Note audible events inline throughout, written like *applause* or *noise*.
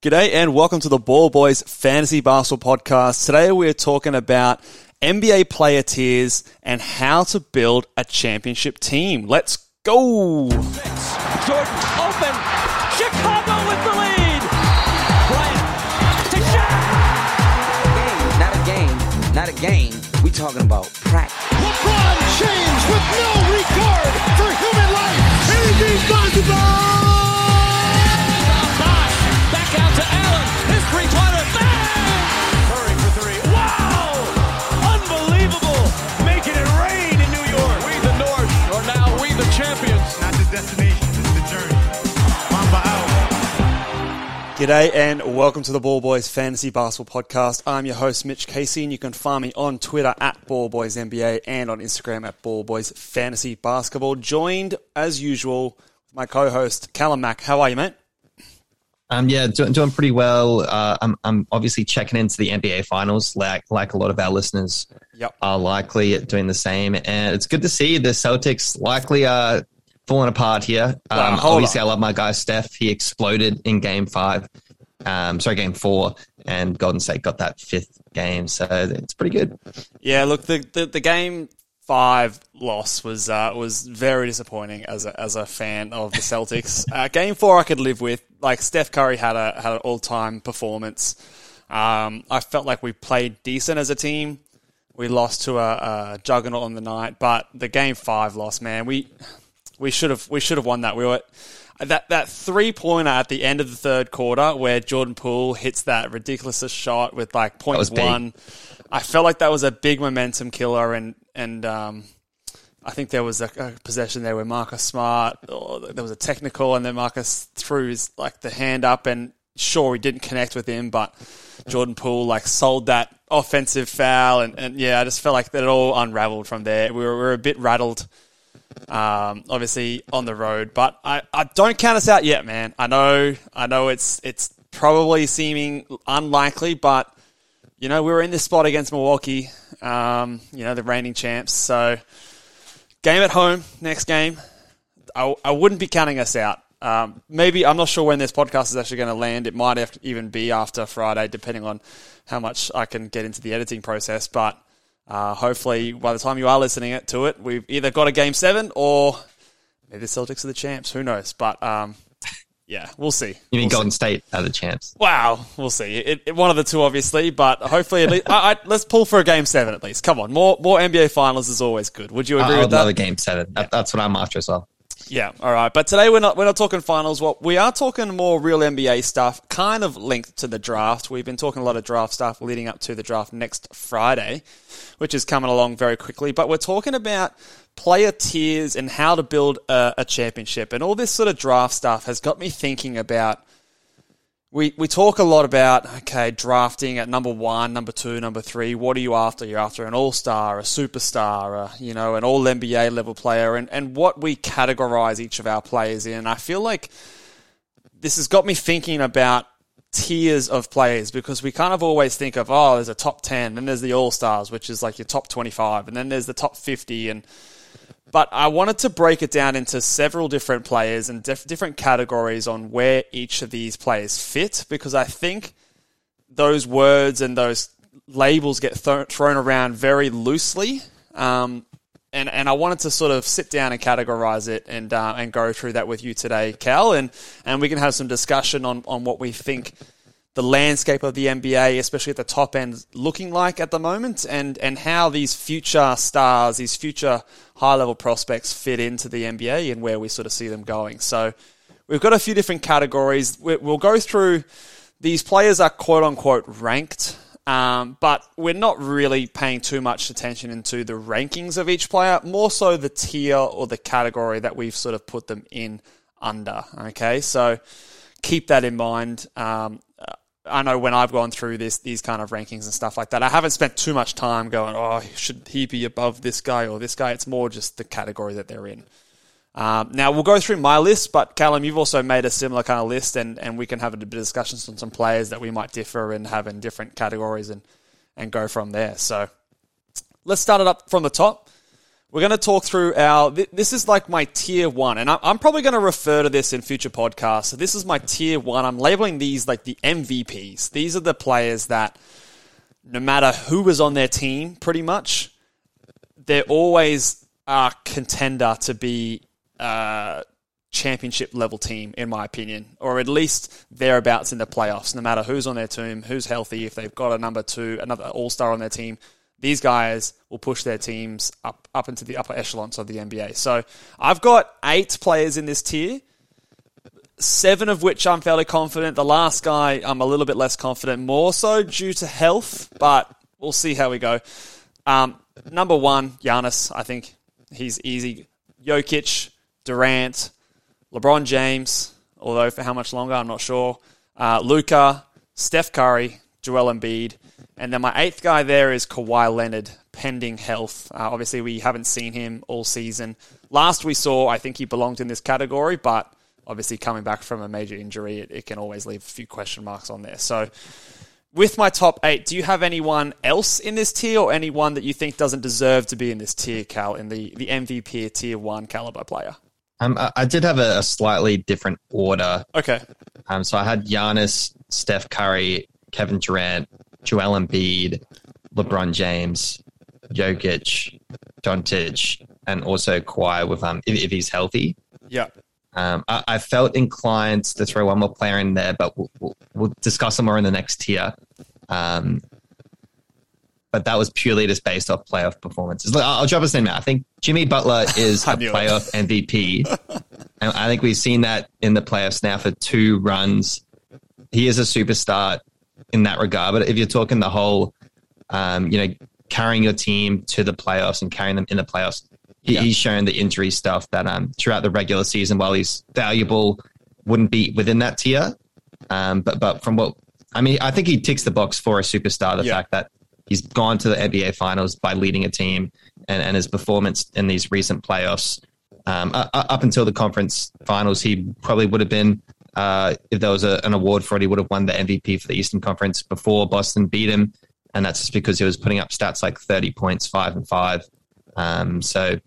G'day and welcome to the Ball Boys Fantasy Basketball Podcast. Today we're talking about NBA player tiers and how to build a championship team. Let's go! Jordan open. Chicago with the lead. Bryant to Shaq. Not a game, not a game. We talking about practice. LeBron James with no regard for human life. Anything's possible. Back out to Allen. His three-pointer. Bang! Curry for three. Wow! Unbelievable. Making it rain in New York. We the North are now we the champions. Not the destination, it's the journey. Mamba out. G'day and welcome to the Ball Boys Fantasy Basketball Podcast. I'm your host Mitch Casey and you can find me on Twitter at Ball Boys NBA and on Instagram at Ball Boys Fantasy Basketball. Joined as usual with my co-host Callum Mack. How are you, mate? Um, yeah, doing, doing pretty well. Uh, I'm, I'm obviously checking into the NBA finals, like like a lot of our listeners Yep. are likely doing the same. And it's good to see the Celtics likely are falling apart here. Um, hold obviously, on. I love my guy Steph. He exploded in Game Five, um, sorry, Game Four, and Golden State got that fifth game, so it's pretty good. Yeah, look, the, the, the game five loss was uh, was very disappointing as a, as a fan of the Celtics. *laughs* uh, game four, I could live with. Like Steph Curry had a had an all time performance. Um, I felt like we played decent as a team. We lost to a, a juggernaut on the night, but the game five loss, man, we we should have we should have won that. We were that that three pointer at the end of the third quarter where Jordan Poole hits that ridiculous shot with like point was big. one. I felt like that was a big momentum killer, and and um, I think there was a, a possession there where Marcus Smart, oh, there was a technical, and then Marcus threw his like the hand up, and sure he didn't connect with him, but Jordan Poole like sold that offensive foul, and, and yeah, I just felt like that it all unraveled from there. We were, we were a bit rattled um, obviously on the road. But I, I don't count us out yet, man. I know I know it's it's probably seeming unlikely, but you know we were in this spot against Milwaukee, um, you know the reigning champs. So game at home, next game. I, I wouldn't be counting us out. Um, maybe I'm not sure when this podcast is actually going to land. It might have even be after Friday, depending on how much I can get into the editing process. But uh, hopefully, by the time you are listening to it, we've either got a game seven or maybe the Celtics are the champs. Who knows? But um, yeah, we'll see. You mean We'll Golden see. State are the champs? Wow, we'll see. It, it, one of the two, obviously, but hopefully, at least I, I, let's pull for a game seven at least. Come on, more more NBA finals is always good. Would you agree I with that? love a game seven. That, that's what I'm after as well. Yeah, all right. But today we're not we're not talking finals. What we are talking more real NBA stuff, kind of linked to the draft. We've been talking a lot of draft stuff leading up to the draft next Friday, which is coming along very quickly. But we're talking about player tiers and how to build a, a championship, and all this sort of draft stuff has got me thinking about. We, we talk a lot about okay drafting at number one, number two, number three. What are you after? You're after an all star, a superstar, a, you know, an all NBA level player, and, and what we categorize each of our players in. I feel like this has got me thinking about tiers of players because we kind of always think of oh, there's a top ten, then there's the all stars, which is like your top twenty five, and then there's the top fifty, and but I wanted to break it down into several different players and diff- different categories on where each of these players fit because I think those words and those labels get th- thrown around very loosely. Um, and, and I wanted to sort of sit down and categorize it and uh, and go through that with you today, Cal, and, and we can have some discussion on, on what we think the landscape of the NBA, especially at the top end, looking like at the moment, and and how these future stars, these future high level prospects, fit into the NBA and where we sort of see them going. So we've got a few different categories. We- We'll go through. These players are quote unquote ranked. Um, but we're not really paying too much attention into the rankings of each player, more so the tier or the category that we've sort of put them in under. Okay, so keep that in mind. Um, I know when I've gone through this, these kind of rankings and stuff like that, I haven't spent too much time going, oh, should he be above this guy or this guy? It's more just the category that they're in. Um, now we'll go through my list, but Callum, you've also made a similar kind of list, and, and we can have a bit of discussions on some players that we might differ and have in different categories and and go from there. So let's start it up from the top. We're going to talk through our. th- This is like my tier one, and I'm probably going to refer to this in future podcasts. So this is my tier one. I'm labeling these like the MVPs. These are the players that, no matter who was on their team, pretty much, they're always a contender to be a championship level team, in my opinion, or at least thereabouts in the playoffs. No matter who's on their team, who's healthy, if they've got a number two, another all star on their team, these guys will push their teams up up into the upper echelons of the NBA. So I've got eight players in this tier. Seven of which I'm fairly confident. The last guy I'm a little bit less confident, more so due to health, but we'll see how we go. Um, number one, Giannis. I think he's easy. Jokic, Durant, LeBron James, although for how much longer, I'm not sure. Uh, Luka, Steph Curry, Joel Embiid. And then my eighth guy there is Kawhi Leonard, pending health. Uh, obviously, we haven't seen him all season. Last we saw, I think he belonged in this category, but obviously coming back from a major injury, it, it can always leave a few question marks on there. So, with my top eight, do you have anyone else in this tier or anyone that you think doesn't deserve to be in this tier, Cal, in the, the MVP tier one caliber player? Um, I, I did have a, a slightly different order. Okay. Um, so I had Giannis, Steph Curry, Kevin Durant, Joel Embiid, LeBron James, Jokic, Doncic, and also Kawhi with um if, if he's healthy. Yeah. Um, I, I felt inclined to throw one more player in there, but we'll, we'll, we'll discuss them more in the next tier. Um, but that was purely just based off playoff performances. Look, I'll I'll drop a name out. I think Jimmy Butler *laughs* is a playoff MVP. *laughs* and I think we've seen that in the playoffs now for two runs. He is a superstar in that regard. But if you're talking the whole, um, you know, carrying your team to the playoffs and carrying them in the playoffs, he, Yeah. he's shown the injury stuff that um, throughout the regular season, while he's valuable, wouldn't be within that tier. Um, but but from what I mean, I think he ticks the box for a superstar. The Yeah. fact that he's gone to the NBA Finals by leading a team, and, and his performance in these recent playoffs, um, uh, up until the conference finals, he probably would have been. Uh, if there was a, an award for it, he would have won the MVP for the Eastern Conference before Boston beat him, and that's just because he was putting up stats like thirty points, five and five. Um, so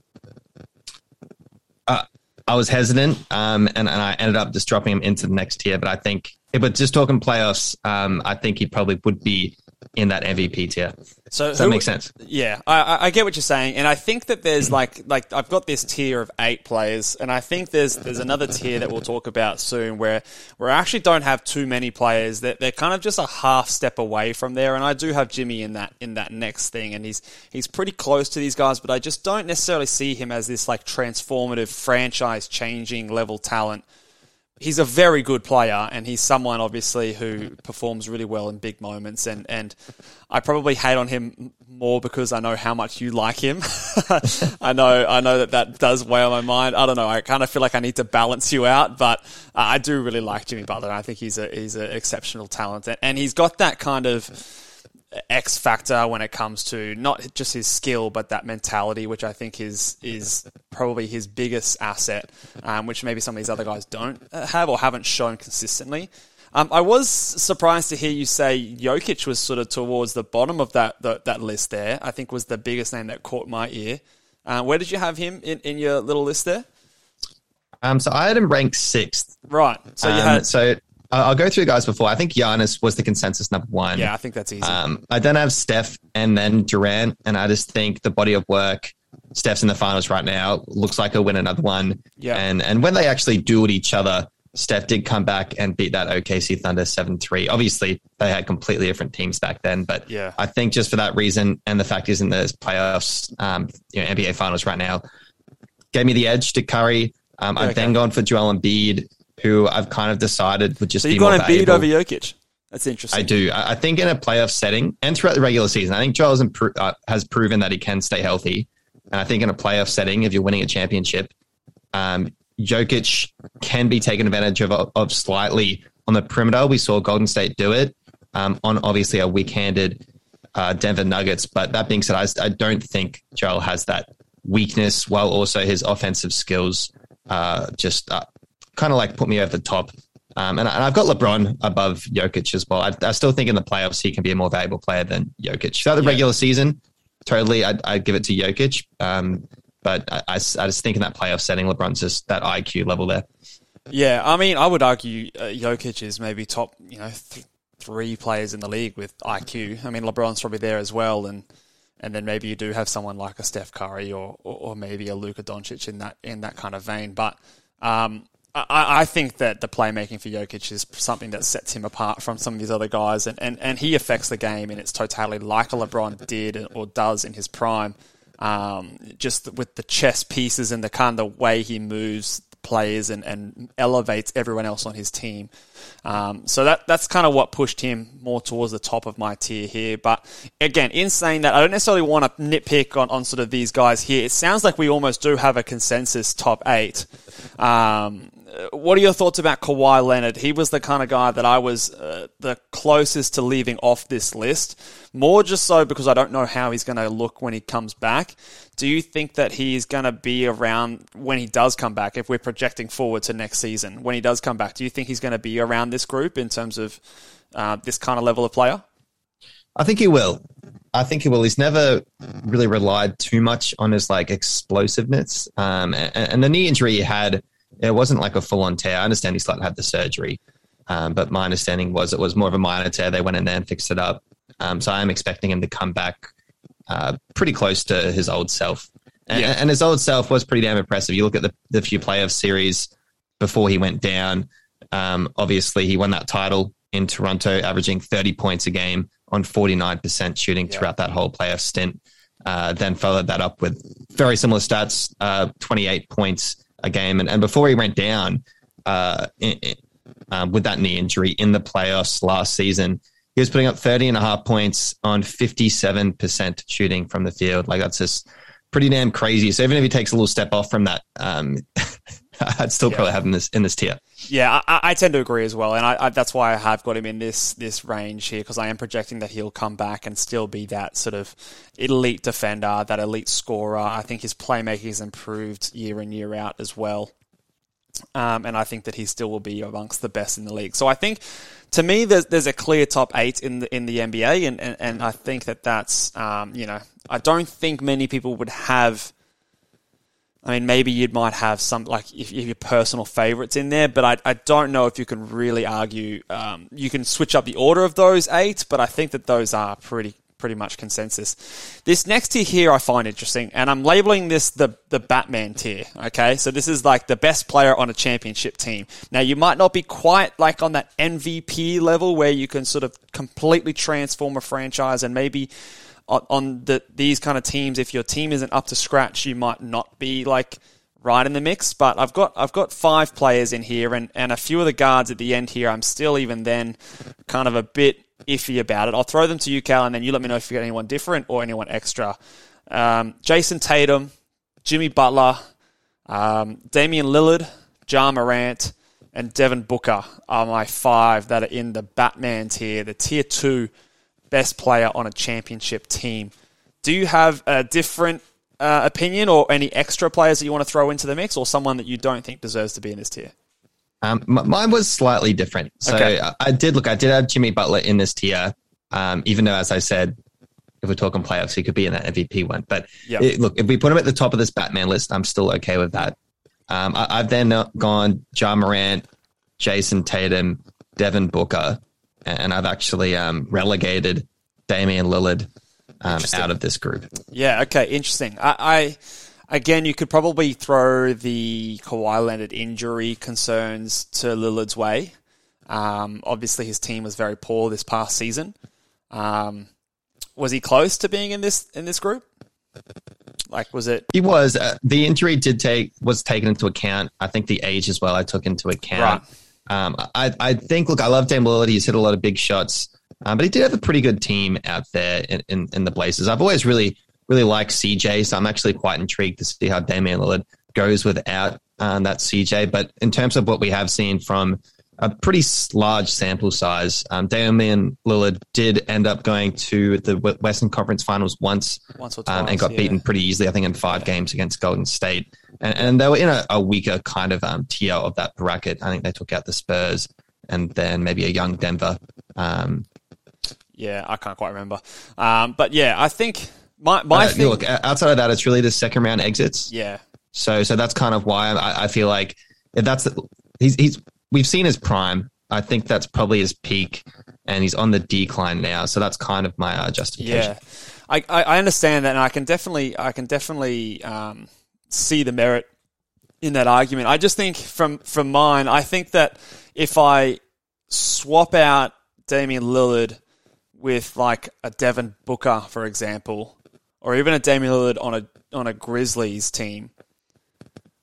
uh, I was hesitant, um, and, and I ended up just dropping him into the next tier. But I think, but just talking playoffs, um, I think he probably would be in that MVP tier. So Does that who- make sense? Yeah, I, I- I get what you're saying, and I think that there's like like I've got this tier of eight players, and I think there's there's another tier that we'll talk about soon where where I actually don't have too many players that they're kind of just a half step away from there, and I do have Jimmy in that in that next thing, and he's he's pretty close to these guys, but I just don't necessarily see him as this like transformative franchise changing level talent he's a very good player and he's someone obviously who performs really well in big moments and, and I probably hate on him more because I know how much you like him. *laughs* I know I know that that does weigh on my mind. I don't know. I kind of feel like I need to balance you out, but I do really like Jimmy Butler. I think he's a he's an exceptional talent and, and he's got that kind of X factor when it comes to not just his skill, but that mentality, which I think is is *laughs* probably his biggest asset, um, which maybe some of these other guys don't uh, have or haven't shown consistently. Um, I was surprised to hear you say Jokic was sort of towards the bottom of that the, that list. There, I think was the biggest name that caught my ear. Uh, where did you have him in, in your little list there? Um, so I had him ranked sixth. Right. So you Um, had. so I'll go through the guys before. I think Giannis was the consensus number one. Yeah, I think that's easy. Um, I then have Steph and then Durant, and I just think the body of work. Steph's in the finals right now. Looks like he'll win another one. Yeah. And and when they actually dueled each other, Steph did come back and beat that OKC Thunder seven three. Obviously, they had completely different teams back then, but Yeah. I think just for that reason and the fact he's in the playoffs, um, you know, NBA finals right now, gave me the edge to Curry. Um, I've Okay. then gone for Joel Embiid, who I've kind of decided would just so be you've gone and beat over Jokic. That's interesting. I do. I think in a playoff setting and throughout the regular season, I think Joel's impro- uh, has proven that he can stay healthy. And I think in a playoff setting, if you're winning a championship, um, Jokic can be taken advantage of, of slightly on the perimeter. We saw Golden State do it um, on obviously a weak-handed uh, Denver Nuggets. But that being said, I, I don't think Joel has that weakness, while also his offensive skills uh, just uh, kind of like put me over the top. Um, and, I- and I've got LeBron above Jokic as well. I, I still think in the playoffs he can be a more valuable player than Jokic. Throughout the regular season, totally, I'd, I'd give it to Jokic. Um, But I, I, I just think in that playoff setting, LeBron's just that IQ level there. Yeah, I mean, I would argue uh, Jokic is maybe top, you know, th- three players in the league with IQ. I mean, LeBron's probably there as well, and and then maybe you do have someone like a Steph Curry or or, or maybe a Luka Doncic in that in that kind of vein. But um, I, I think that the playmaking for Jokic is something that sets him apart from some of these other guys, and, and, and he affects the game in its totality, like a LeBron did or does in his prime. Um, just with the chess pieces and the kind of way he moves players and, and elevates everyone else on his team. Um, so that that's kind of what pushed him more towards the top of my tier here. But again, in saying that, I don't necessarily want to nitpick on, on sort of these guys here. It sounds like we almost do have a consensus top eight. Um, what are your thoughts about Kawhi Leonard? He was the kind of guy that I was uh, the closest to leaving off this list. More just so because I don't know how he's going to look when he comes back. Do you think that he is going to be around when he does come back? If we're projecting forward to next season, when he does come back, do you think he's going to be around this group in terms of uh, this kind of level of player? I think he will. I think he will. He's never really relied too much on his like explosiveness. Um, and, and the knee injury he had it wasn't like a full on tear. I understand he slightly had the surgery, um, but my understanding was it was more of a minor tear. They went in there and fixed it up. Um, so I'm expecting him to come back uh, pretty close to his old self. And, yeah. and, his old self was pretty damn impressive. You look at the, the few playoff series before he went down. Um, obviously, he won that title in Toronto, averaging 30 points a game on 49% shooting yeah. throughout that whole playoff stint. Uh, then followed that up with very similar stats, uh, 28 points a game. And, and before he went down uh, in, um, with that knee injury in the playoffs last season, he was putting up 30 and a half points on 57% shooting from the field. Like that's just pretty damn crazy. So even if he takes a little step off from that, um, *laughs* *laughs* I'd still yeah. probably have him in this in this tier. Yeah, I, I tend to agree as well, and I, I, that's why I have got him in this this range here because I am projecting that he'll come back and still be that sort of elite defender, that elite scorer. I think his playmaking has improved year in year out as well, um, and I think that he still will be amongst the best in the league. So I think, to me, there's there's a clear top eight in the in the NBA, and and, and I think that that's um, you know I don't think many people would have I mean, maybe you might have some like if, if your personal favorites in there, but I, I don't know if you can really argue. Um, you can switch up the order of those eight, but I think that those are pretty pretty much consensus. This next tier here I find interesting, and I'm labeling this the the Batman tier. Okay, so this is like the best player on a championship team. Now you might not be quite like on that MVP level where you can sort of completely transform a franchise and maybe on, the, these kind of teams, if your team isn't up to scratch, you might not be like right in the mix. But I've got I've got five players in here, and, and a few of the guards at the end here. I'm still even then kind of a bit iffy about it. I'll throw them to you, Cal, and then you let me know if you got anyone different or anyone extra. Um, Jayson Tatum, Jimmy Butler, um, Damian Lillard, Ja Morant, and Devin Booker are my five that are in the Batman tier, the tier two best player on a championship team. Do you have a different uh, opinion or any extra players that you want to throw into the mix or someone that you don't think deserves to be in this tier? Um, mine was slightly different. So okay. I did look, I did have Jimmy Butler in this tier, um, even though, as I said, if we're talking playoffs, he could be in that MVP one. But yep. it, look, if we put him at the top of this Batman list, I'm still okay with that. Um, I, have then gone Ja Morant, Jayson Tatum, Devin Booker, and I've actually um, relegated Damian Lillard um, out of this group. Yeah. Okay. Interesting. I, I, again, you could probably throw the Kawhi Leonard injury concerns to Lillard's way. Um, obviously, his team was very poor this past season. Um, was he close to being in this in this group? Like, was it? He was. Uh, the injury did take was taken into account. I think the age as well. I took into account. Right. Um, I, I think, look, I love Dame Lillard. He's hit a lot of big shots, um, but he did have a pretty good team out there in, in, in, the Blazers. I've always really, really liked CJ, so I'm actually quite intrigued to see how Damian Lillard goes without um, that CJ. But in terms of what we have seen from a pretty large sample size. Um, Damian Lillard did end up going to the Western Conference Finals once, once twice, um, and got yeah. beaten pretty easily. I think in five yeah. games against Golden State, and, and they were in a, a, weaker kind of um, tier of that bracket. I think they took out the Spurs and then maybe a young Denver. Um, yeah, I can't quite remember, um, but yeah, I think My my Uh, thing, look, outside of that, it's really the second round exits. yeah, So, so that's kind of why I, I feel like if that's the, he's he's we've seen his prime. I think that's probably his peak, and he's on the decline now. So that's kind of my uh, justification. Yeah, I, I understand that, and I can definitely I can definitely um, see the merit in that argument. I just think from from mine, I think that if I swap out Damian Lillard with like a Devin Booker, for example, or even a Damian Lillard on a on a Grizzlies team,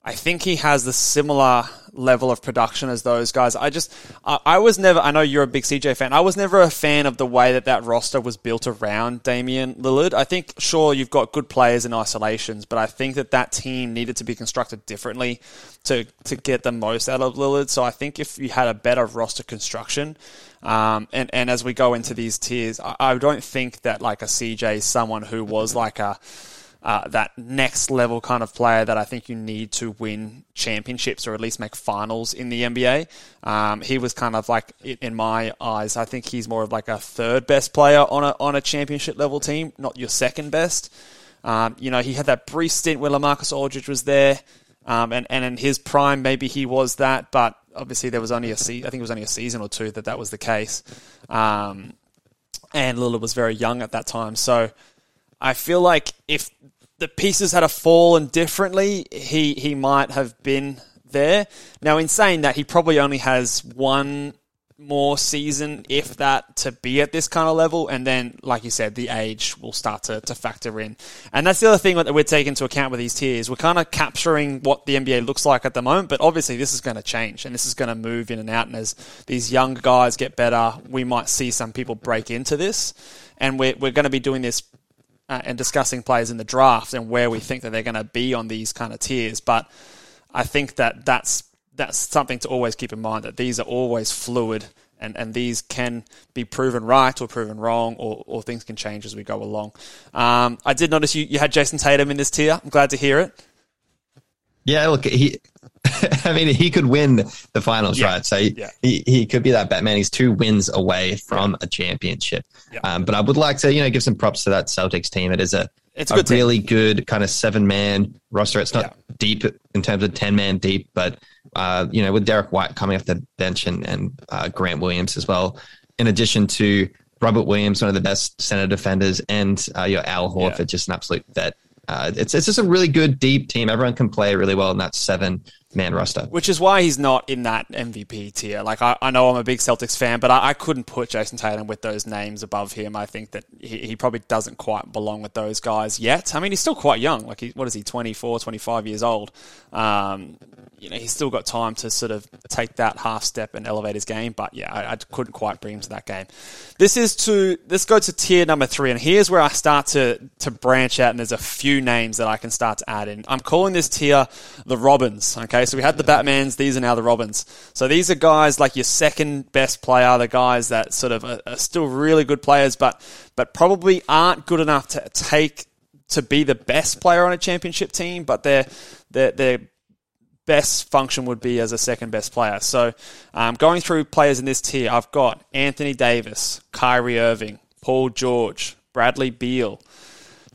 I think he has the similar level of production as those guys. I just, I, I was never, I know you're a big CJ fan. I was never a fan of the way that that roster was built around Damian Lillard. I think, sure, you've got good players in isolations, but I think that that team needed to be constructed differently to, to get the most out of Lillard. So I think if you had a better roster construction, um, and, and as we go into these tiers, I, I don't think that like a CJ is someone who was like a, uh, that next level kind of player that I think you need to win championships or at least make finals in the NBA. Um, he was kind of like, in my eyes, I think he's more of like a third best player on a on a championship level team, not your second best. Um, you know, he had that brief stint where LaMarcus Aldridge was there, um, and and in his prime, maybe he was that, but obviously there was only a se- I think it was only a season or two that that was the case. Um, and Lillard was very young at that time, so. I feel like if the pieces had fallen differently, he he might have been there. Now, in saying that, he probably only has one more season, if that, to be at this kind of level, and then, like you said, the age will start to, to factor in. And that's the other thing that we're taking into account with these tiers. We're kind of capturing what the NBA looks like at the moment, but obviously this is going to change and this is going to move in and out. And as these young guys get better, we might see some people break into this. And we're, we're going to be doing this uh, and discussing players in the draft and where we think that they're going to be on these kind of tiers. But I think that that's that's something to always keep in mind that these are always fluid and, and these can be proven right or proven wrong or, or things can change as we go along. Um, I did notice you, you had Jayson Tatum in this tier. I'm glad to hear it. Yeah, look, he. *laughs* I mean, he could win the finals, Yeah. right? So he, Yeah. he he could be that Batman. He's two wins away from a championship. Yeah. Um, but I would like to, you know, give some props to that Celtics team. It is a It's a good team. really good kind of seven man roster. It's not deep in terms of ten man deep, but uh, you know, with Derrick White coming off the bench and and uh, Grant Williams as well, in addition to Robert Williams, one of the best center defenders, and uh, your Al Horford, just an absolute vet. Uh, it's it's just a really good deep team. Everyone can play really well in that seven man roster. Which is why he's not in that MVP tier. Like, I, I know I'm a big Celtics fan, but I, I couldn't put Jayson Tatum with those names above him. I think that he, he probably doesn't quite belong with those guys yet. I mean, he's still quite young. Like, he, what is he, 24, 25 years old? Um, you know, he's still got time to sort of take that half step and elevate his game. But yeah, I, I couldn't quite bring him to that game. This is to, let's go to tier number three. And here's where I start to, to branch out and there's a few names that I can start to add in. I'm calling this tier the Robins. Okay. So we had the Batmans. These are now the Robins. So these are guys like your second best player, the guys that sort of are, are still really good players, but, but probably aren't good enough to take, to be the best player on a championship team, but they're, they're, they're best function would be as a second best player. So, um, going through players in this tier, I've got Anthony Davis, Kyrie Irving, Paul George, Bradley Beal,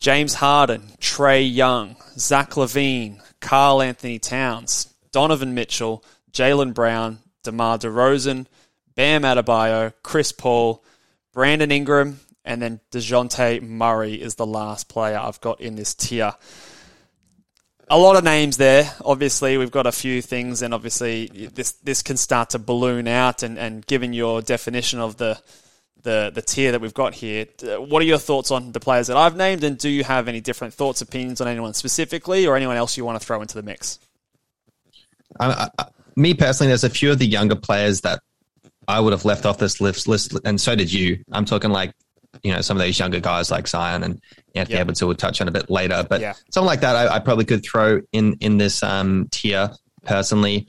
James Harden, Trae Young, Zach LaVine, Carl Anthony Towns, Donovan Mitchell, Jaylen Brown, DeMar DeRozan, Bam Adebayo, Chris Paul, Brandon Ingram, and then Dejounte Murray is the last player I've got in this tier a lot of names there. Obviously, we've got a few things, and obviously, this this can start to balloon out. And, and given your definition of the the the tier that we've got here, what are your thoughts on the players that I've named? And do you have any different thoughts, opinions on anyone specifically, or anyone else you want to throw into the mix? I, I, me personally, there's a few of the younger players that I would have left off this list, list, and so did you. I'm talking like, you know, some of those younger guys like Zion and Anthony Yeah. Edwards, who we'll touch on a bit later. But Yeah. something like that, I, I probably could throw in in this um, tier personally.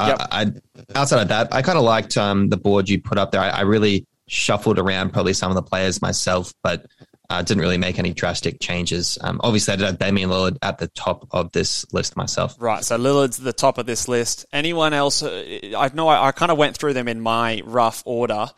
Yep. Uh, I outside of that, I kind of liked um, the board you put up there. I, I really shuffled around probably some of the players myself, but uh, didn't really make any drastic changes. Um, obviously, I did have Damian Lillard at the top of this list myself. Right, so Lillard's at the top of this list. Anyone else? uh, I know I, I kind of went through them in my rough order.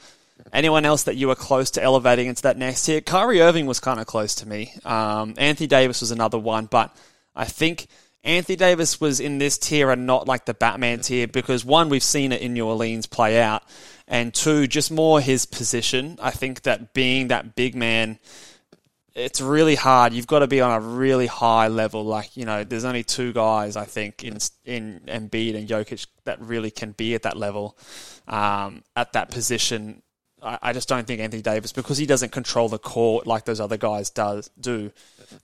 anyone else that you were close to elevating into that next tier? Kyrie Irving was kind of close to me. Um, Anthony Davis was another one, but I think Anthony Davis was in this tier and not like the Batman tier because one, we've seen it in New Orleans play out, and two, just more his position. I think that being that big man, it's really hard. You've got to be on a really high level. Like you know, there's only two guys I think in in Embiid and Jokic that really can be at that level, um, at that position. I, I, just don't think Anthony Davis because he doesn't control the court like those other guys does do.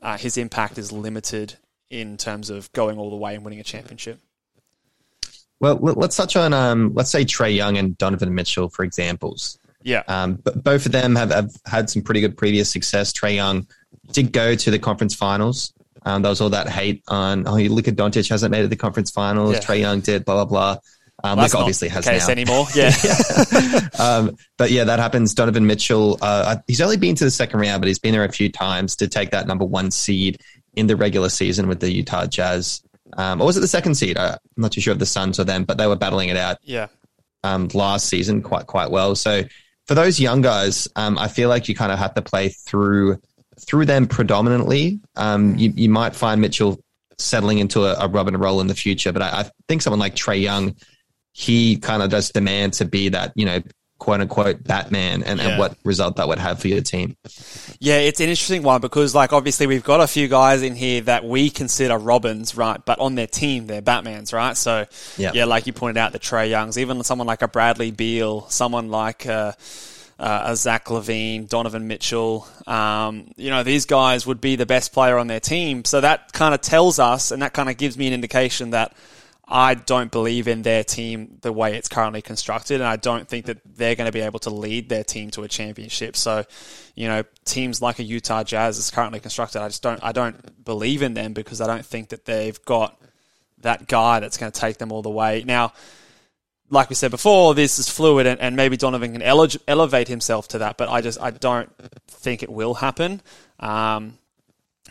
Uh, his impact is limited in terms of going all the way and winning a championship. Well, let's touch on um, let's say Trae Young and Donovan Mitchell for examples. Yeah. Um, but both of them have, have had some pretty good previous success. Trae Young did go to the conference finals. Um, there was all that hate on, oh, Luka Doncic hasn't made it to the conference finals. Yeah. Trae Young did, blah, blah, blah. Um, well, Luka obviously has case now. anymore. *laughs* Yeah. *laughs* um, but yeah, that happens. Donovan Mitchell, uh, he's only been to the second round, but he's been there a few times to take that number one seed in the regular season with the Utah Jazz. Um, or was it the second seed? I'm not too sure of the Suns or them, but they were battling it out. Yeah. Um, last season quite quite well. So for those young guys, um, I feel like you kind of have to play through through them predominantly. Um, you, you might find Mitchell settling into a, a Robin role in the future, but I, I think someone like Trae Young, he kind of does demand to be that you know quote unquote Batman and, yeah. and what result that would have for your team. Yeah, it's an interesting one because like obviously we've got a few guys in here that we consider Robins, right? But on their team they're Batmans, right? So yeah, yeah like you pointed out the Trae Youngs, even someone like a Bradley Beal, someone like uh, uh, a Zach LaVine, Donovan Mitchell. Um, you know, these guys would be the best player on their team. So that kind of tells us, and that kind of gives me an indication that I don't believe in their team the way it's currently constructed, and I don't think that they're going to be able to lead their team to a championship. So, you know, teams like a Utah Jazz is currently constructed. I just don't, I don't believe in them because I don't think that they've got that guy that's going to take them all the way. Now, like we said before, this is fluid, and, and maybe Donovan can ele- elevate himself to that, but I just, I don't think it will happen. Um,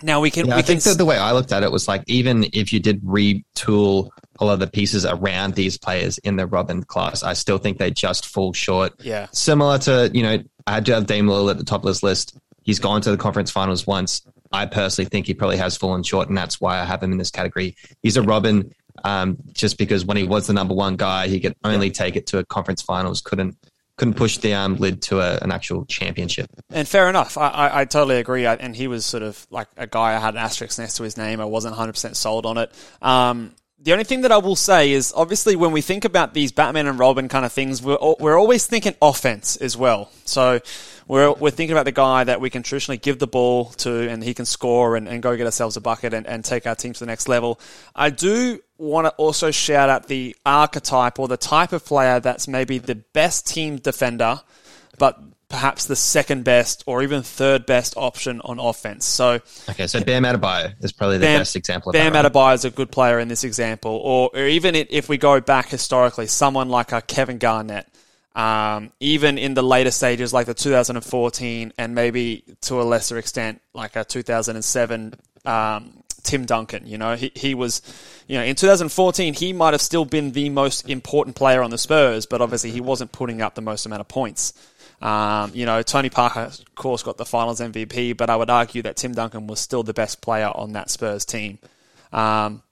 now we can. Yeah, we I can think that the way I looked at it was like even if you did retool a lot of the pieces around these players in the Robin class, I still think they just fall short. Yeah. Similar to you know, I had to have Dame Lillard at the top of this list. He's gone to the conference finals once. I personally think he probably has fallen short, and that's why I have him in this category. He's a Robin, um, just because when he was the number one guy, he could only take it to a conference finals. Couldn't couldn't push the um, lid to a, an actual championship. And fair enough. I, I, I totally agree. I, and he was sort of like a guy I had an asterisk next to his name. I wasn't 100% sold on it. Um, the only thing that I will say is obviously when we think about these Batman and Robin kind of things, we're, we're always thinking offense as well. So we're, we're thinking about the guy that we can traditionally give the ball to and he can score and, and go get ourselves a bucket and, and take our team to the next level. I do want to also shout out the archetype or the type of player that's maybe the best team defender, but perhaps the second best or even third best option on offense. So okay, so Bam Adebayo is probably the Bam, best example. of Bam that, right? Adebayo is a good player in this example, or, or even if we go back historically, someone like a Kevin Garnett. Um, even in the later stages, like the 2014 and maybe to a lesser extent, like a 2007 um, Tim Duncan. You know, he, he was, you know, in 2014, he might have still been the most important player on the Spurs, but obviously he wasn't putting up the most amount of points. Um, you know, Tony Parker, of course, got the finals MVP, but I would argue that Tim Duncan was still the best player on that Spurs team. Um,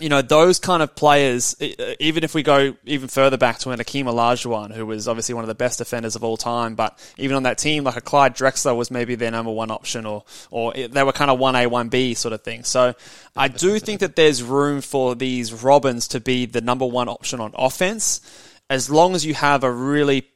you know, those kind of players, uh, even if we go even further back to an Akeem Olajuwon, who was obviously one of the best defenders of all time, but even on that team, like a Clyde Drexler was maybe their number one option, or, or they were kind of 1A, 1B sort of thing. So I do think that there's room for these Robins to be the number one option on offense, as long as you have a really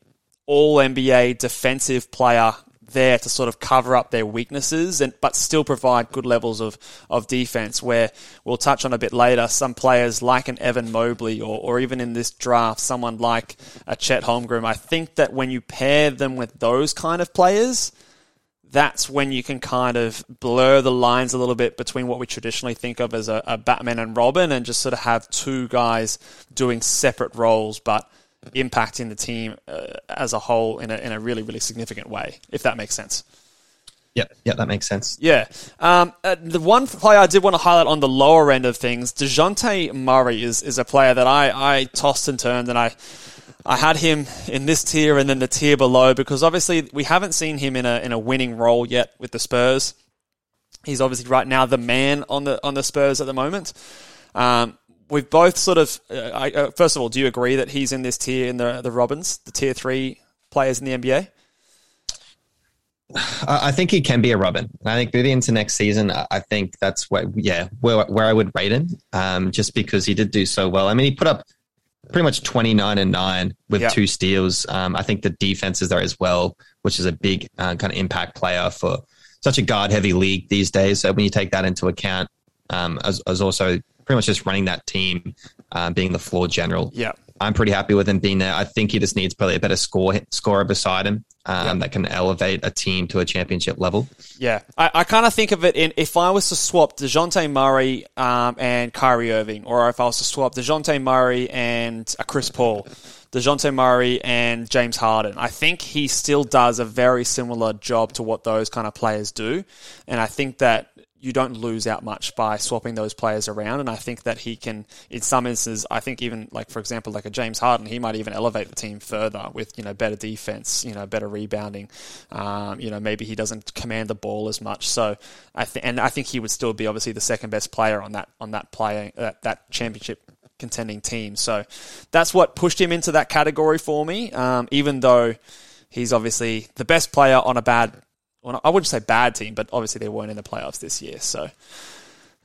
all NBA defensive player there to sort of cover up their weaknesses and but still provide good levels of, of defense where we'll touch on a bit later some players like an Evan Mobley or, or even in this draft someone like a Chet Holmgren. I think that when you pair them with those kind of players that's when you can kind of blur the lines a little bit between what we traditionally think of as a, a Batman and Robin and just sort of have two guys doing separate roles but impacting the team uh, as a whole in a, in a really, really significant way, if that makes sense. Yep, yep, that makes sense. Yeah. Um, uh, the one player I did want to highlight on the lower end of things, Dejounte Murray is, is a player that I, I tossed and turned and I I had him in this tier and then the tier below because obviously we haven't seen him in a in a winning role yet with the Spurs. He's obviously right now the man on the on the Spurs at the moment. Um, we've both sort of. Uh, I, uh, first of all, do you agree that he's in this tier in the the Robins, the tier three players in the NBA? I think he can be a Robin. I think moving into next season, I think that's where, yeah, where, where I would rate him, um, just because he did do so well. I mean, he put up pretty much 29 and 9 with two steals. Um, I think the defense is there as well, which is a big uh, kind of impact player for such a guard heavy league these days. So when you take that into account, um, as, as also pretty much just running that team, um, being the floor general. Yeah. I'm pretty happy with him being there. I think he just needs probably a better score scorer beside him um, that can elevate a team to a championship level. Yeah, I, I kind of think of it in if I was to swap Dejounte Murray um, and Kyrie Irving, or if I was to swap Dejounte Murray and a Chris Paul, Dejounte Murray and James Harden. I think he still does a very similar job to what those kind of players do, and I think that you don't lose out much by swapping those players around. And I think that he can, in some instances, I think even like for example, like a James Harden, he might even elevate the team further with you know better defense, you know better rebounding. Um, you know maybe he doesn't command the ball as much. So I think, and I think he would still be obviously the second best player on that on that player that that championship contending team. So that's what pushed him into that category for me. Um, even though he's obviously the best player on a bad, I wouldn't say bad team, but obviously they weren't in the playoffs this year. So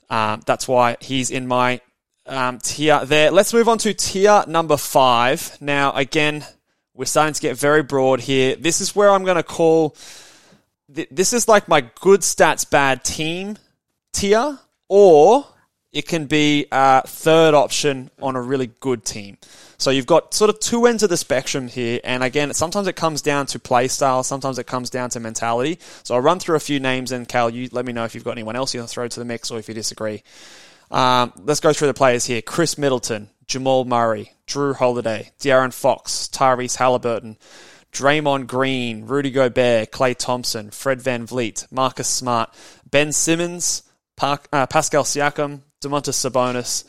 um, that's why he's in my um, tier there. Let's move on to tier number five. Now, again, we're starting to get very broad here. This is where I'm going to call. th- This is like my good stats, bad team tier, or it can be a third option on a really good team. So you've got sort of two ends of the spectrum here, and again, sometimes it comes down to play style, sometimes it comes down to mentality. So I'll run through a few names, and Cal, you let me know if you've got anyone else you want to throw to the mix or if you disagree. Um, let's go through the players here: Khris Middleton, Jamal Murray, Jrue Holiday, De'Aaron Fox, Tyrese Haliburton, Draymond Green, Rudy Gobert, Klay Thompson, Fred VanVleet, Marcus Smart, Ben Simmons, Park, uh, Pascal Siakam, Domantas Sabonis,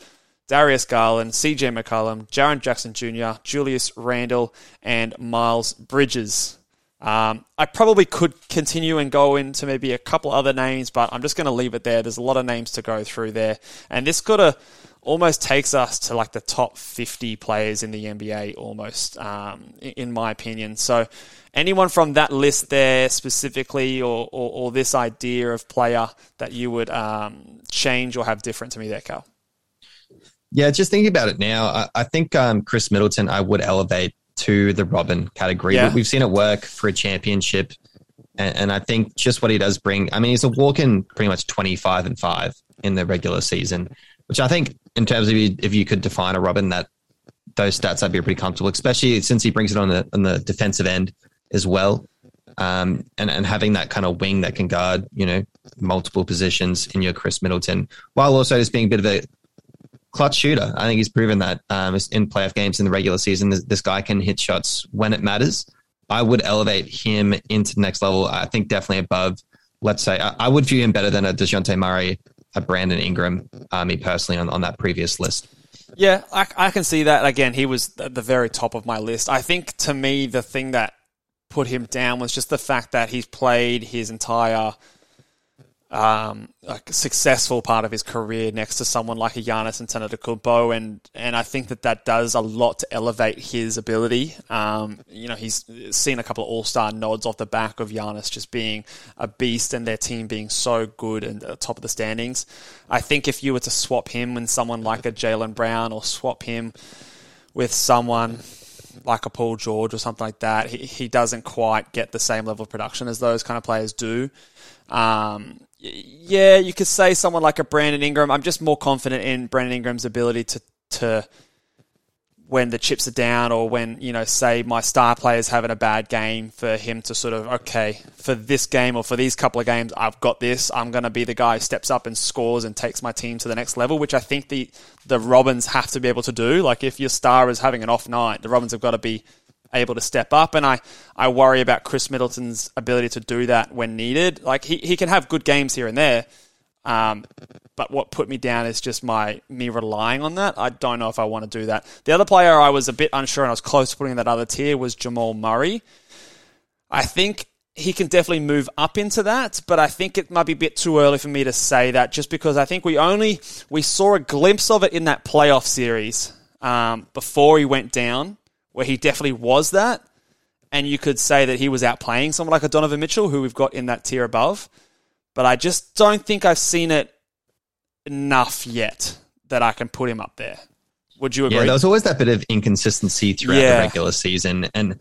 Darius Garland, CJ McCollum, Jaren Jackson Jr., Julius Randle, and Miles Bridges. Um, I probably could continue and go into maybe a couple other names, but I'm just going to leave it there. There's a lot of names to go through there, and this could have almost takes us to like the top 50 players in the NBA, almost, um, in, in my opinion. So, anyone from that list there specifically, or, or, or this idea of player that you would um, change or have different to me there, Cal? Yeah, just thinking about it now, I, I think um, Khris Middleton I would elevate to the Robin category. Yeah. We've seen it work for a championship, and, and I think just what he does bring. I mean, he's a walk-in pretty much twenty-five and five in the regular season, which I think in terms of you- if you could define a Robin, that those stats I'd be pretty comfortable, especially since he brings it on the on the defensive end as well. Um, and, and having that kind of wing that can guard, you know, multiple positions in your Khris Middleton, while also just being a bit of a clutch shooter. I think he's proven that um, in playoff games in the regular season, this, this guy can hit shots when it matters. I would elevate him into the next level. I think definitely above, let's say, I, I would view him better than a Dejounte Murray, a Brandon Ingram, uh, me personally, on, on that previous list. Yeah, I, I can see that. Again, he was at the very top of my list. I think to me, the thing that put him down was just the fact that he's played his entire um, like successful part of his career next to someone like a Giannis Antetokounmpo, and and I think that that does a lot to elevate his ability. Um, you know, he's seen a couple of All Star nods off the back of Giannis just being a beast and their team being so good and at the top of the standings. I think if you were to swap him with someone like a Jaylen Brown or swap him with someone like a Paul George or something like that, he, he doesn't quite get the same level of production as those kind of players do. Um, yeah, you could say someone like a Brandon Ingram. I'm just more confident in Brandon Ingram's ability to to when the chips are down or when you know say my star player's having a bad game for him to sort of okay for this game or for these couple of games I've got this I'm going to be the guy who steps up and scores and takes my team to the next level which I think the the Robins have to be able to do like if your star is having an off night the Robins have got to be able to step up and I I worry about Khris Middleton's ability to do that when needed like he, he can have good games here and there Um, but what put me down is just my me relying on that. I don't know if I want to do that. The other player I was a bit unsure and I was close to putting in that other tier was Jamal Murray. I think he can definitely move up into that, but I think it might be a bit too early for me to say that just because I think we only we saw a glimpse of it in that playoff series um, before he went down, where he definitely was that, and you could say that he was outplaying someone like a Donovan Mitchell, who we've got in that tier above. But I just don't think I've seen it enough yet that I can put him up there. Would you agree? Yeah, there was always that bit of inconsistency throughout Yeah. the regular season, and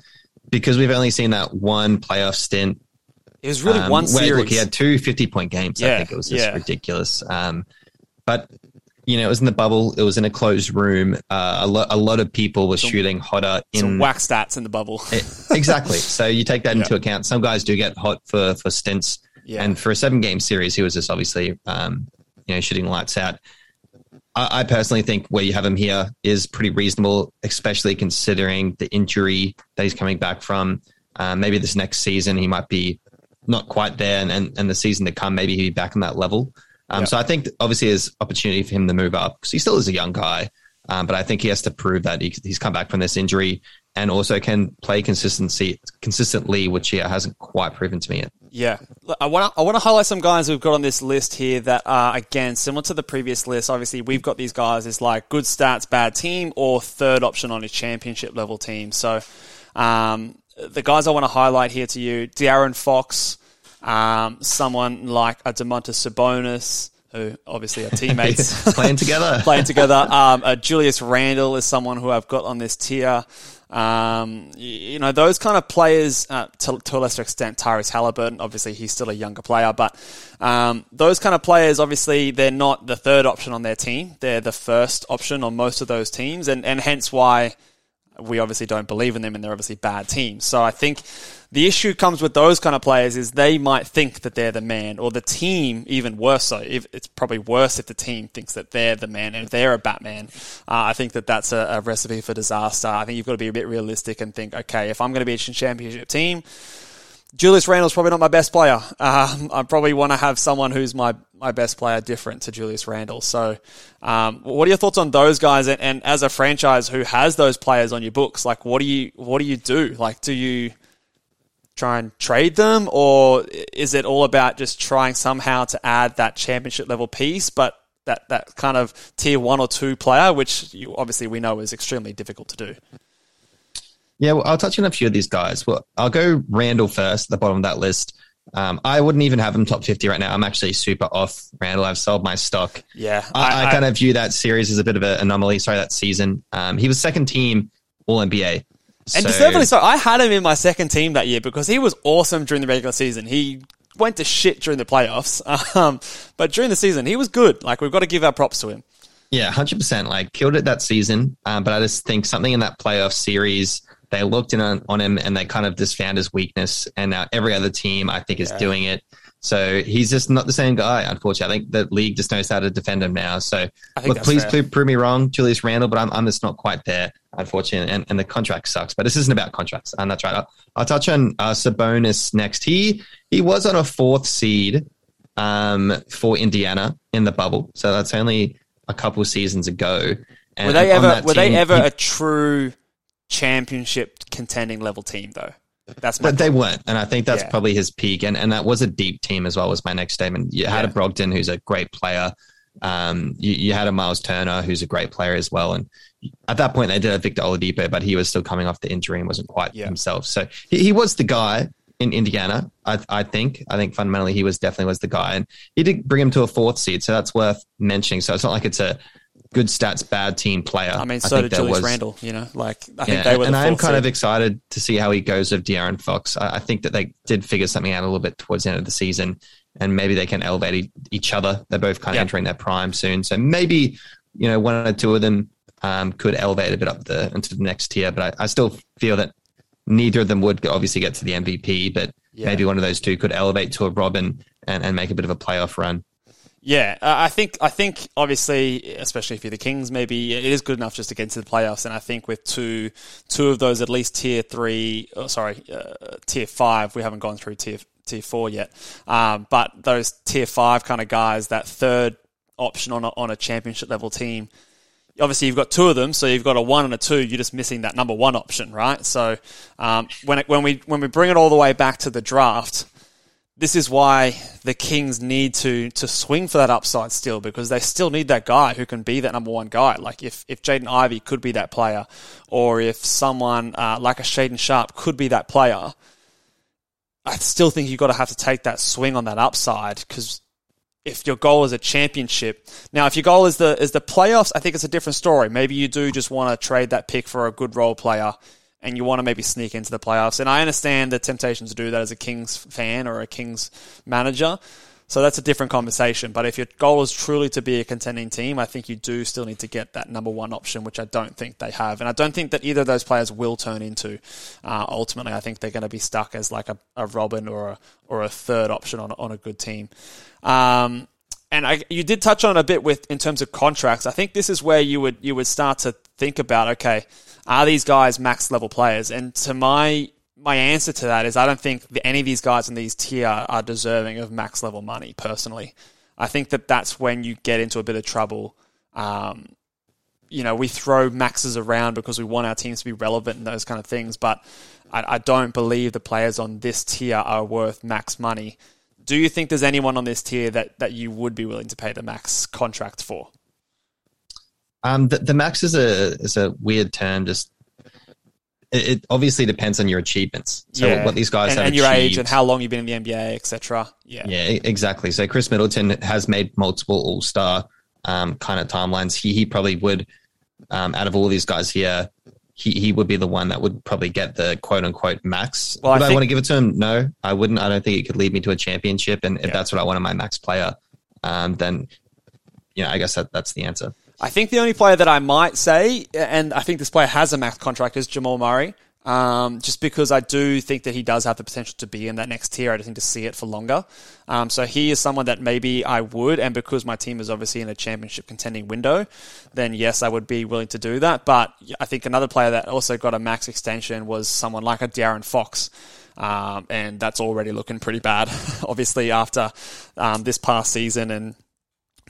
because we've only seen that one playoff stint, it was really um, one where, series. Look, he had two 50 point games. Yeah, I think it was just yeah. ridiculous. Um, but you know, it was in the bubble. It was in a closed room. Uh, a, lo- a lot of people were shooting hotter Some in whack stats in the bubble. Eh, exactly. *laughs* So you take that Yeah. into account. Some guys do get hot for for stints, Yeah. and for a seven game series, he was just obviously um, you know shooting lights out. I, I personally think where you have him here is pretty reasonable, especially considering the injury that he's coming back from. Um, maybe this next season he might be not quite there, and, and, and the season to come, maybe he'll be back on that level. Um, Yeah. So I think obviously there's opportunity for him to move up because he still is a young guy. Um, but I think he has to prove that he, he's come back from this injury and also can play consistency consistently, which he hasn't quite proven to me yet. Yeah, I want to I want to highlight some guys we've got on this list here that are again similar to the previous list. Obviously, we've got these guys as like good stats, bad team, or third option on a championship level team. So, um, the guys I want to highlight here to you: De'Aaron Fox, um, someone like a Domantas Sabonis, who obviously are teammates. *laughs* Playing together. *laughs* playing together. Um, uh, Julius Randle is someone who I've got on this tier. Um, you know, those kind of players, uh, to, to a lesser extent, Tyrese Haliburton, obviously he's still a younger player, but um, those kind of players, obviously, they're not the third option on their team. They're the first option on most of those teams, and, and hence why we obviously don't believe in them and they're obviously bad teams. So I think the issue comes with those kind of players is they might think that they're the man or the team even worse so. If, it's probably worse if the team thinks that they're the man and they're a Batman. Uh, I think that that's a, a recipe for disaster. I think you've got to be a bit realistic and think, okay, if I'm going to be a championship team, Julius Randle's probably not my best player. Um, I probably want to have someone who's my, my best player different to Julius Randle. So, um, what are your thoughts on those guys? And, and as a franchise who has those players on your books, like what do you what do you do? Like, do you try and trade them, or is it all about just trying somehow to add that championship level piece, but that that kind of tier one or two player, which you, obviously we know is extremely difficult to do. Yeah, well, I'll touch on a few of these guys. Well, I'll go Randle first, at the bottom of that list. Um, I wouldn't even have him top 50 right now. I'm actually super off Randle. I've sold my stock. Yeah, I, I, kind of view that series as a bit of an anomaly. Sorry, that season. Um, he was second team All NBA. And deservedly so. I had him in my second team that year because he was awesome during the regular season. He went to shit during the playoffs, *laughs* um, but during the season he was good. Like we've got to give our props to him. Yeah, hundred percent. Like killed it that season. Um, but I just think something in that playoff series, they looked in on, on him and they kind of just found his weakness. And now every other team, I think, is Yeah. doing it. So he's just not the same guy. Unfortunately, I think the league just knows how to defend him now. So look, please prove, me wrong, Julius Randle, but I'm, I'm just not quite there, unfortunately. And, and the contract sucks. But this isn't about contracts, and that's right. I'll, I'll touch on uh, Sabonis next. He he was on a fourth seed um, for Indiana in the bubble, so that's only a couple seasons ago. And Were they ever were they ever he- a true championship contending level team though? That's my But they weren't, and I think that's Yeah. probably his peak. And and that was a deep team as well. Was my next statement. You had a Brogdon who's a great player. Um, you, you had a Miles Turner who's a great player as well. And at that point, they did have Victor Oladipo, but he was still coming off the injury and wasn't quite Yeah. himself. So he, he was the guy in Indiana. I, I think. I think fundamentally he was definitely was the guy, and he did bring him to a fourth seed. So that's worth mentioning. So it's not like it's a good stats, bad team player. I mean, so think did Julius was- Randle. You know, like I yeah, think they were. and the I am kind of excited to see how he goes with De'Aaron Fox. I, I think that they did figure something out a little bit towards the end of the season, and maybe they can elevate e- each other. They're both kind of Yeah. entering their prime soon, so maybe you know one or two of them um, could elevate a bit up the into the next tier. But I, I still feel that neither of them would obviously get to the MVP, but Yeah. maybe one of those two could elevate to a Robin and, and make a bit of a playoff run. Yeah, I think I think obviously, especially if you're the Kings, maybe it is good enough just to get into the playoffs. And I think with two two of those, at least tier three, oh, sorry, uh, tier five, we haven't gone through tier tier four yet. Um, but those tier five kind of guys, that third option on a, on a championship level team, obviously you've got two of them, so you've got a one and a two. You're just missing that number one option, right? So um, when it, when we when we bring it all the way back to the draft, this is why the Kings need to to swing for that upside still because they still need that guy who can be that number one guy. Like if if Jaden Ivey could be that player, or if someone uh, like a Shaedon Sharpe could be that player. I still think you've got to have to take that swing on that upside because if your goal is a championship. Now, if your goal is the is the playoffs, I think it's a different story. Maybe you do just want to trade that pick for a good role player, and you want to maybe sneak into the playoffs. And I understand the temptation to do that as a Kings fan or a Kings manager. So that's a different conversation. But if your goal is truly to be a contending team, I think you do still need to get that number one option, which I don't think they have. And I don't think that either of those players will turn into. Uh, ultimately, I think they're going to be stuck as like a, a Robin or a, or a third option on, on a good team. Um, and I, you did touch on a bit with in terms of contracts. I think this is where you would you would start to think about okay, are these guys max level players? And to my my answer to that is I don't think any of these guys in these tier are deserving of max level money. Personally, I think that that's when you get into a bit of trouble. Um, you know, we throw maxes around because we want our teams to be relevant and those kind of things, but I, I don't believe the players on this tier are worth max money. Do you think there's anyone on this tier that, that you would be willing to pay the max contract for? Um, the, the max is a is a weird term. Just it, it obviously depends on your achievements. So Yeah. what these guys and, have and your age and how long you've been in the NBA, etc. Yeah. Yeah, exactly. So Khris Middleton has made multiple All Star um, kind of timelines. He he probably would, um, out of all these guys here, he, he would be the one that would probably get the quote unquote max. Well, I would I, think- want to give it to him? No, I wouldn't. I don't think it could lead me to a championship. And if Yeah. that's what I want in my max player, um, then you know, I guess that, that's the answer. I think the only player that I might say, and I think this player has a max contract, is Jamal Murray. Um, just because I do think that he does have the potential to be in that next tier. I just need to see it for longer. Um, so he is someone that maybe I would, and because my team is obviously in a championship contending window, then yes, I would be willing to do that. But I think another player that also got a max extension was someone like a De'Aaron Fox. Um, and that's already looking pretty bad, *laughs* obviously, after um, this past season and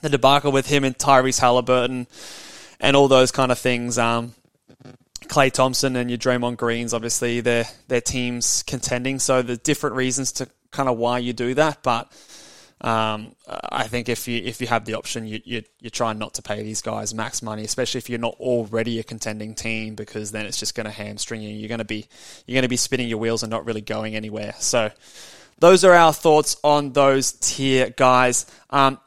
the debacle with him and Tyrese Haliburton and all those kind of things. Um, Klay Thompson and your Draymond Greens, obviously, their their teams contending. So there's different reasons to kind of why you do that, but um, I think if you if you have the option, you, you you try not to pay these guys max money, especially if you're not already a contending team, because then it's just going to hamstring you. You're going to be you're going to be spinning your wheels and not really going anywhere. So those are our thoughts on those tier guys. Um,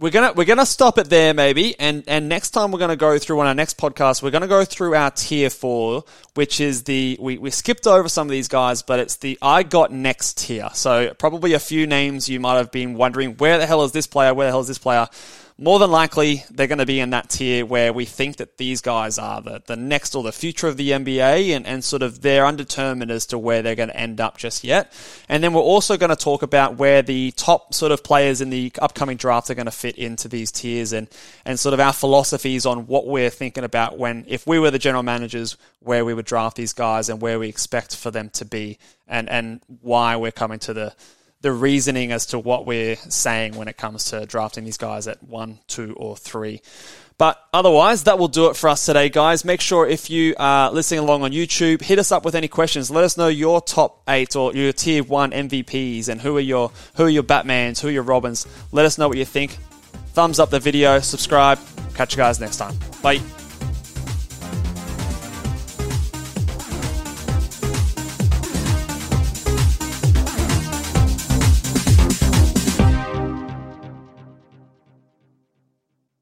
we're gonna we're gonna stop it there maybe, and and next time we're gonna go through on our next podcast we're gonna go through our tier four, which is the we we skipped over some of these guys, but it's the I got next tier. So probably a few names you might have been wondering where the hell is this player? Where the hell is this player? More than likely, they're going to be in that tier where we think that these guys are the, the next or the future of the NBA, and, and sort of they're undetermined as to where they're going to end up just yet. And then we're also going to talk about where the top sort of players in the upcoming draft are going to fit into these tiers, and and sort of our philosophies on what we're thinking about when if we were the general managers, where we would draft these guys and where we expect for them to be, and and why we're coming to the the reasoning as to what we're saying when it comes to drafting these guys at one, two, or three. But otherwise, that will do it for us today, guys. Make sure if you are listening along on YouTube, hit us up with any questions. Let us know your top eight or your tier one MVPs and who are your who are your Batmans, who are your Robins. Let us know what you think. Thumbs up the video, subscribe. Catch you guys next time. Bye.